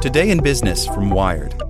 Today in Business from Wired.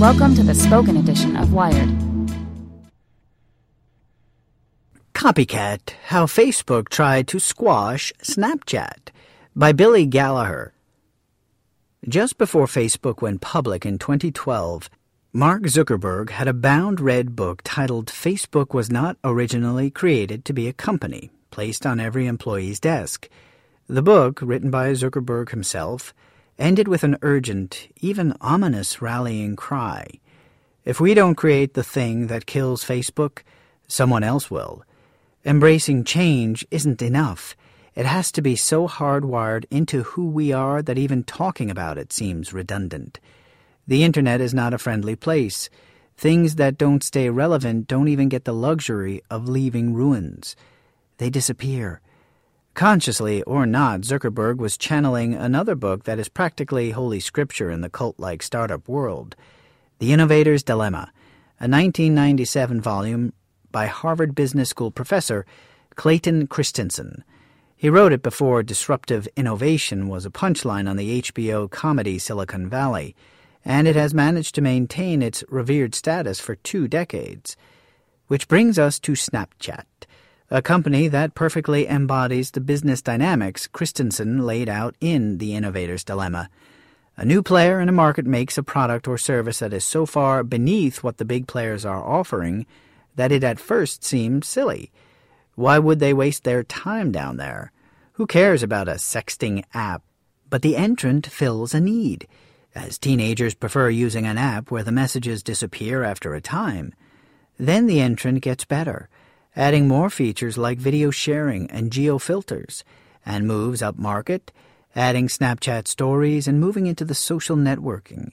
Welcome to the spoken edition of Wired. Copycat How Facebook Tried to Squash Snapchat by Billy Gallagher. Just before Facebook went public in 2012, Mark Zuckerberg had a bound red book titled Facebook Was Not Originally Created to Be a Company, placed on every employee's desk. The book, written by Zuckerberg himself, ended with an urgent, even ominous rallying cry. If we don't create the thing that kills Facebook, someone else will. Embracing change isn't enough. It has to be so hardwired into who we are that even talking about it seems redundant. The internet is not a friendly place. Things that don't stay relevant don't even get the luxury of leaving ruins. They disappear. Consciously or not, Zuckerberg was channeling another book that is practically holy scripture in the cult like startup world The Innovator's Dilemma, a 1997 volume by Harvard Business School professor Clayton Christensen. He wrote it before disruptive innovation was a punchline on the HBO comedy Silicon Valley and it has managed to maintain its revered status for two decades. Which brings us to Snapchat, a company that perfectly embodies the business dynamics Christensen laid out in The Innovator's Dilemma. A new player in a market makes a product or service that is so far beneath what the big players are offering that it at first seems silly. Why would they waste their time down there? Who cares about a sexting app? But the entrant fills a need as teenagers prefer using an app where the messages disappear after a time. Then the entrant gets better, adding more features like video sharing and geo filters, and moves up market, adding Snapchat stories and moving into the social networking,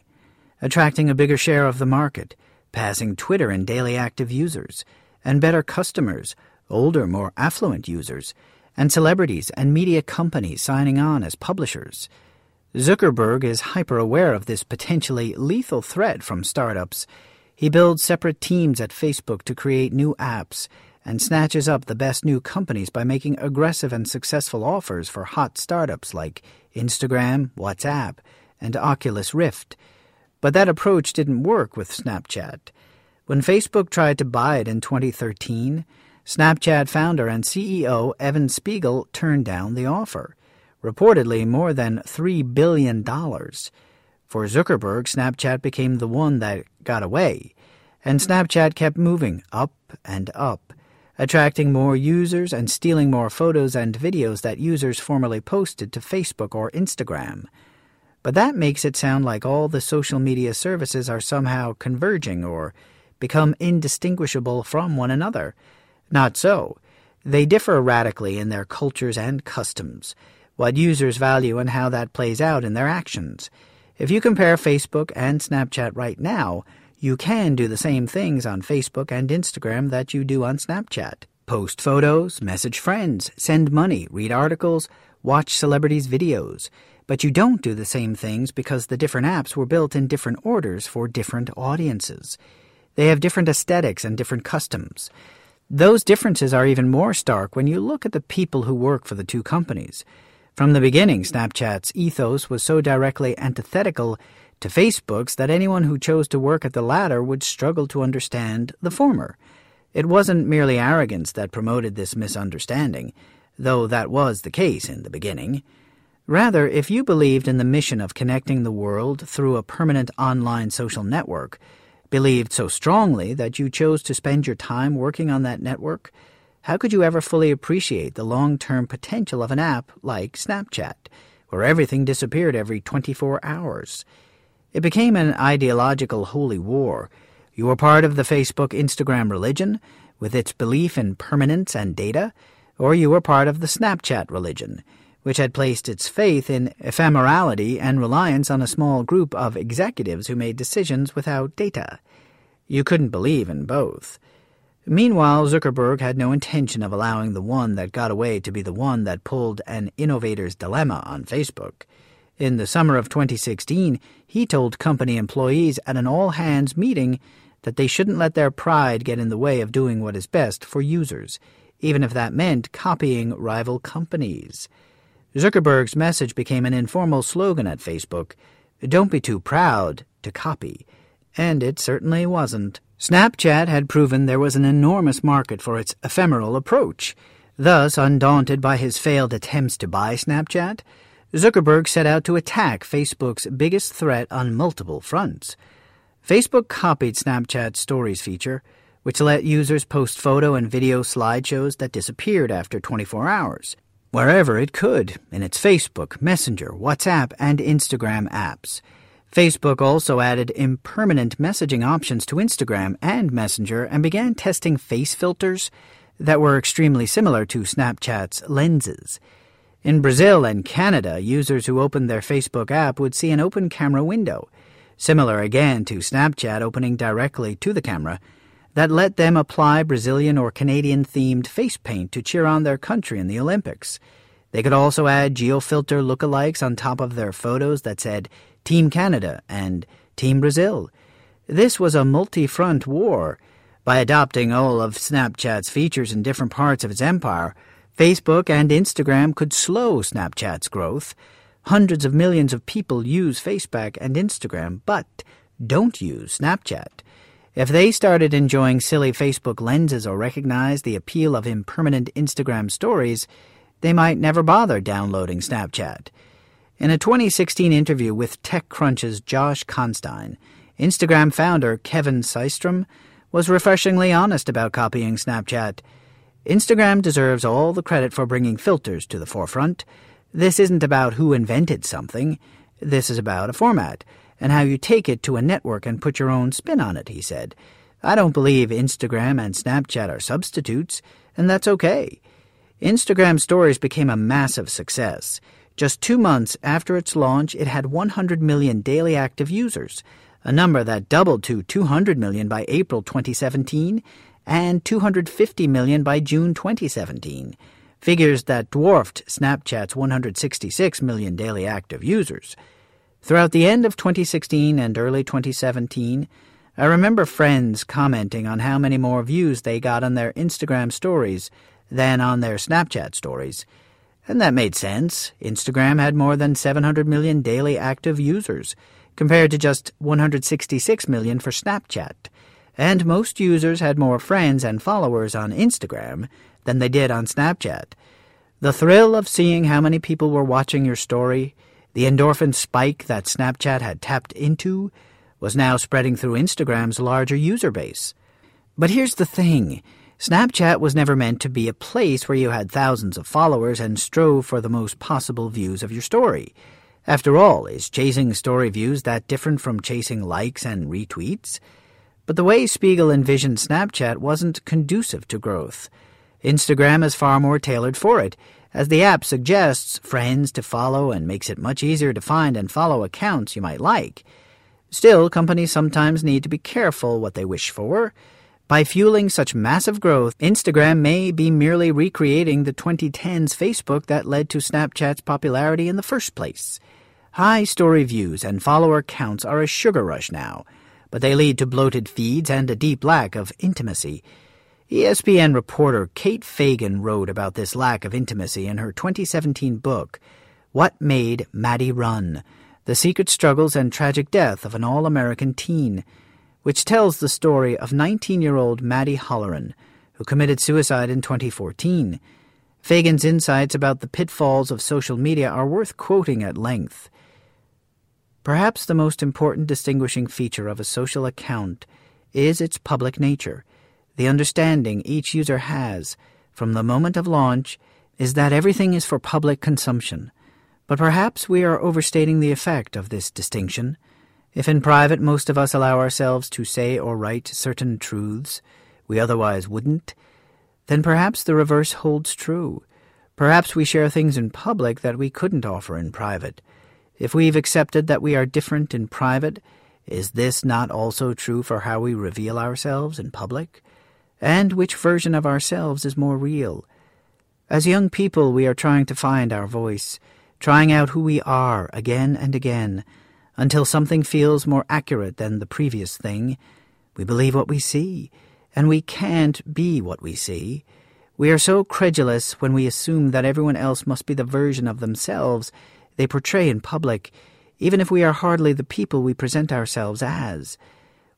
attracting a bigger share of the market, passing Twitter in daily active users, and better customers, older, more affluent users, and celebrities and media companies signing on as publishers. Zuckerberg is hyper aware of this potentially lethal threat from startups. He builds separate teams at Facebook to create new apps and snatches up the best new companies by making aggressive and successful offers for hot startups like Instagram, WhatsApp, and Oculus Rift. But that approach didn't work with Snapchat. When Facebook tried to buy it in 2013, Snapchat founder and CEO Evan Spiegel turned down the offer reportedly more than $3 billion. For Zuckerberg, Snapchat became the one that got away, and Snapchat kept moving up and up, attracting more users and stealing more photos and videos that users formerly posted to Facebook or Instagram. But that makes it sound like all the social media services are somehow converging or become indistinguishable from one another. Not so. They differ radically in their cultures and customs what users value and how that plays out in their actions. If you compare Facebook and Snapchat right now, you can do the same things on Facebook and Instagram that you do on Snapchat. Post photos, message friends, send money, read articles, watch celebrities' videos. But you don't do the same things because the different apps were built in different orders for different audiences. They have different aesthetics and different customs. Those differences are even more stark when you look at the people who work for the two companies. From the beginning, Snapchat's ethos was so directly antithetical to Facebook's that anyone who chose to work at the latter would struggle to understand the former. It wasn't merely arrogance that promoted this misunderstanding. though that was the case in the beginning. Rather, if you believed in the mission of connecting the world through a permanent online social network, believed so strongly that you chose to spend your time working on that network, how could you ever fully appreciate the long term potential of an app like Snapchat, where everything disappeared every 24 hours? It became an ideological holy war. You were part of the Facebook Instagram religion, with its belief in permanence and data, or you were part of the Snapchat religion which had placed its faith in ephemerality and reliance on a small group of executives who made decisions without data. You couldn't believe in both. Meanwhile, Zuckerberg had no intention of allowing the one that got away to be the one that pulled an innovator's dilemma on Facebook. In the summer of 2016, he told company employees at an all hands meeting that they shouldn't let their pride get in the way of doing what is best for users, even if that meant copying rival companies. Zuckerberg's message became an informal slogan at Facebook Don't be too proud to copy. And it certainly wasn't. Snapchat had proven there was an enormous market for its ephemeral approach. Thus, undaunted by his failed attempts to buy Snapchat, Zuckerberg set out to attack Facebook's biggest threat on multiple fronts. Facebook copied Snapchat's Stories feature, which let users post photo and video slideshows that disappeared after 24 hours wherever it could in its Facebook, Messenger, WhatsApp, and Instagram apps. Facebook also added impermanent messaging options to Instagram and Messenger and began testing face filters that were extremely similar to Snapchat's lenses. In Brazil and Canada, users who opened their Facebook app would see an open camera window, similar again to Snapchat opening directly to the camera, that let them apply Brazilian or Canadian themed face paint to cheer on their country in the Olympics. They could also add geofilter lookalikes on top of their photos that said Team Canada and Team Brazil. This was a multi front war. By adopting all of Snapchat's features in different parts of its empire, Facebook and Instagram could slow Snapchat's growth. Hundreds of millions of people use Facebook and Instagram, but don't use Snapchat. If they started enjoying silly Facebook lenses or recognized the appeal of impermanent Instagram stories, they might never bother downloading Snapchat. In a 2016 interview with TechCrunch's Josh Constine, Instagram founder Kevin Systrom was refreshingly honest about copying Snapchat. Instagram deserves all the credit for bringing filters to the forefront. This isn't about who invented something. This is about a format and how you take it to a network and put your own spin on it, he said. I don't believe Instagram and Snapchat are substitutes, and that's okay. Instagram Stories became a massive success. Just two months after its launch, it had 100 million daily active users, a number that doubled to 200 million by April 2017 and 250 million by June 2017, figures that dwarfed Snapchat's 166 million daily active users. Throughout the end of 2016 and early 2017, I remember friends commenting on how many more views they got on their Instagram stories than on their Snapchat stories. And that made sense. Instagram had more than 700 million daily active users, compared to just 166 million for Snapchat. And most users had more friends and followers on Instagram than they did on Snapchat. The thrill of seeing how many people were watching your story the endorphin spike that Snapchat had tapped into was now spreading through Instagram's larger user base. But here's the thing Snapchat was never meant to be a place where you had thousands of followers and strove for the most possible views of your story. After all, is chasing story views that different from chasing likes and retweets? But the way Spiegel envisioned Snapchat wasn't conducive to growth. Instagram is far more tailored for it, as the app suggests friends to follow and makes it much easier to find and follow accounts you might like. Still, companies sometimes need to be careful what they wish for. By fueling such massive growth, Instagram may be merely recreating the 2010s Facebook that led to Snapchat's popularity in the first place. High story views and follower counts are a sugar rush now, but they lead to bloated feeds and a deep lack of intimacy. ESPN reporter Kate Fagan wrote about this lack of intimacy in her 2017 book, What Made Maddie Run The Secret Struggles and Tragic Death of an All American Teen, which tells the story of 19 year old Maddie Holleran, who committed suicide in 2014. Fagan's insights about the pitfalls of social media are worth quoting at length. Perhaps the most important distinguishing feature of a social account is its public nature. The understanding each user has from the moment of launch is that everything is for public consumption. But perhaps we are overstating the effect of this distinction. If in private most of us allow ourselves to say or write certain truths we otherwise wouldn't, then perhaps the reverse holds true. Perhaps we share things in public that we couldn't offer in private. If we've accepted that we are different in private, is this not also true for how we reveal ourselves in public? And which version of ourselves is more real? As young people, we are trying to find our voice, trying out who we are again and again, until something feels more accurate than the previous thing. We believe what we see, and we can't be what we see. We are so credulous when we assume that everyone else must be the version of themselves they portray in public, even if we are hardly the people we present ourselves as.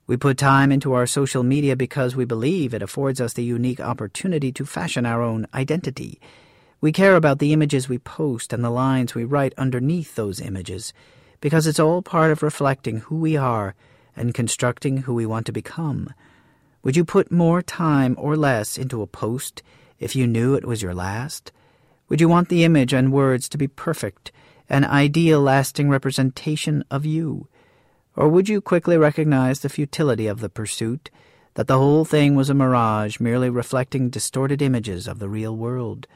We put time into our social media because we believe it affords us the unique opportunity to fashion our own identity. We care about the images we post and the lines we write underneath those images because it's all part of reflecting who we are and constructing who we want to become. Would you put more time or less into a post if you knew it was your last? Would you want the image and words to be perfect, an ideal lasting representation of you? Or would you quickly recognize the futility of the pursuit, that the whole thing was a mirage merely reflecting distorted images of the real world?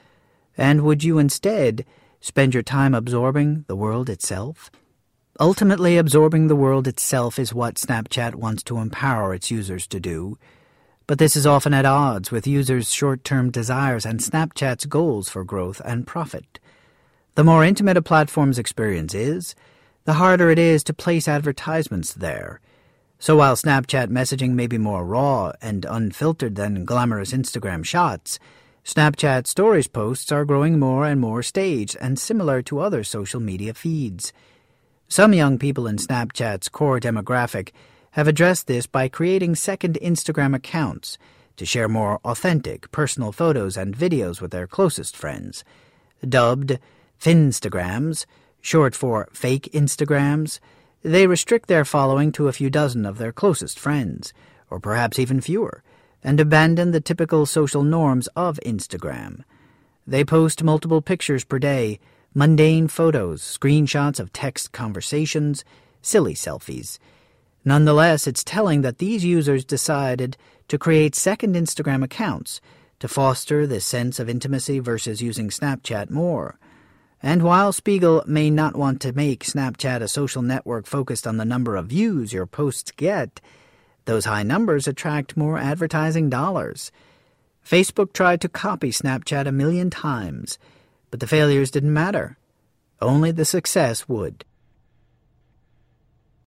And would you instead spend your time absorbing the world itself? Ultimately, absorbing the world itself is what Snapchat wants to empower its users to do. But this is often at odds with users' short term desires and Snapchat's goals for growth and profit. The more intimate a platform's experience is, the harder it is to place advertisements there. So while Snapchat messaging may be more raw and unfiltered than glamorous Instagram shots, Snapchat Stories posts are growing more and more staged and similar to other social media feeds. Some young people in Snapchat's core demographic have addressed this by creating second Instagram accounts to share more authentic, personal photos and videos with their closest friends. Dubbed Finstagrams, short for fake Instagrams, they restrict their following to a few dozen of their closest friends, or perhaps even fewer, and abandon the typical social norms of Instagram. They post multiple pictures per day, mundane photos, screenshots of text conversations, silly selfies, Nonetheless, it's telling that these users decided to create second Instagram accounts to foster this sense of intimacy versus using Snapchat more. And while Spiegel may not want to make Snapchat a social network focused on the number of views your posts get, those high numbers attract more advertising dollars. Facebook tried to copy Snapchat a million times, but the failures didn't matter. Only the success would.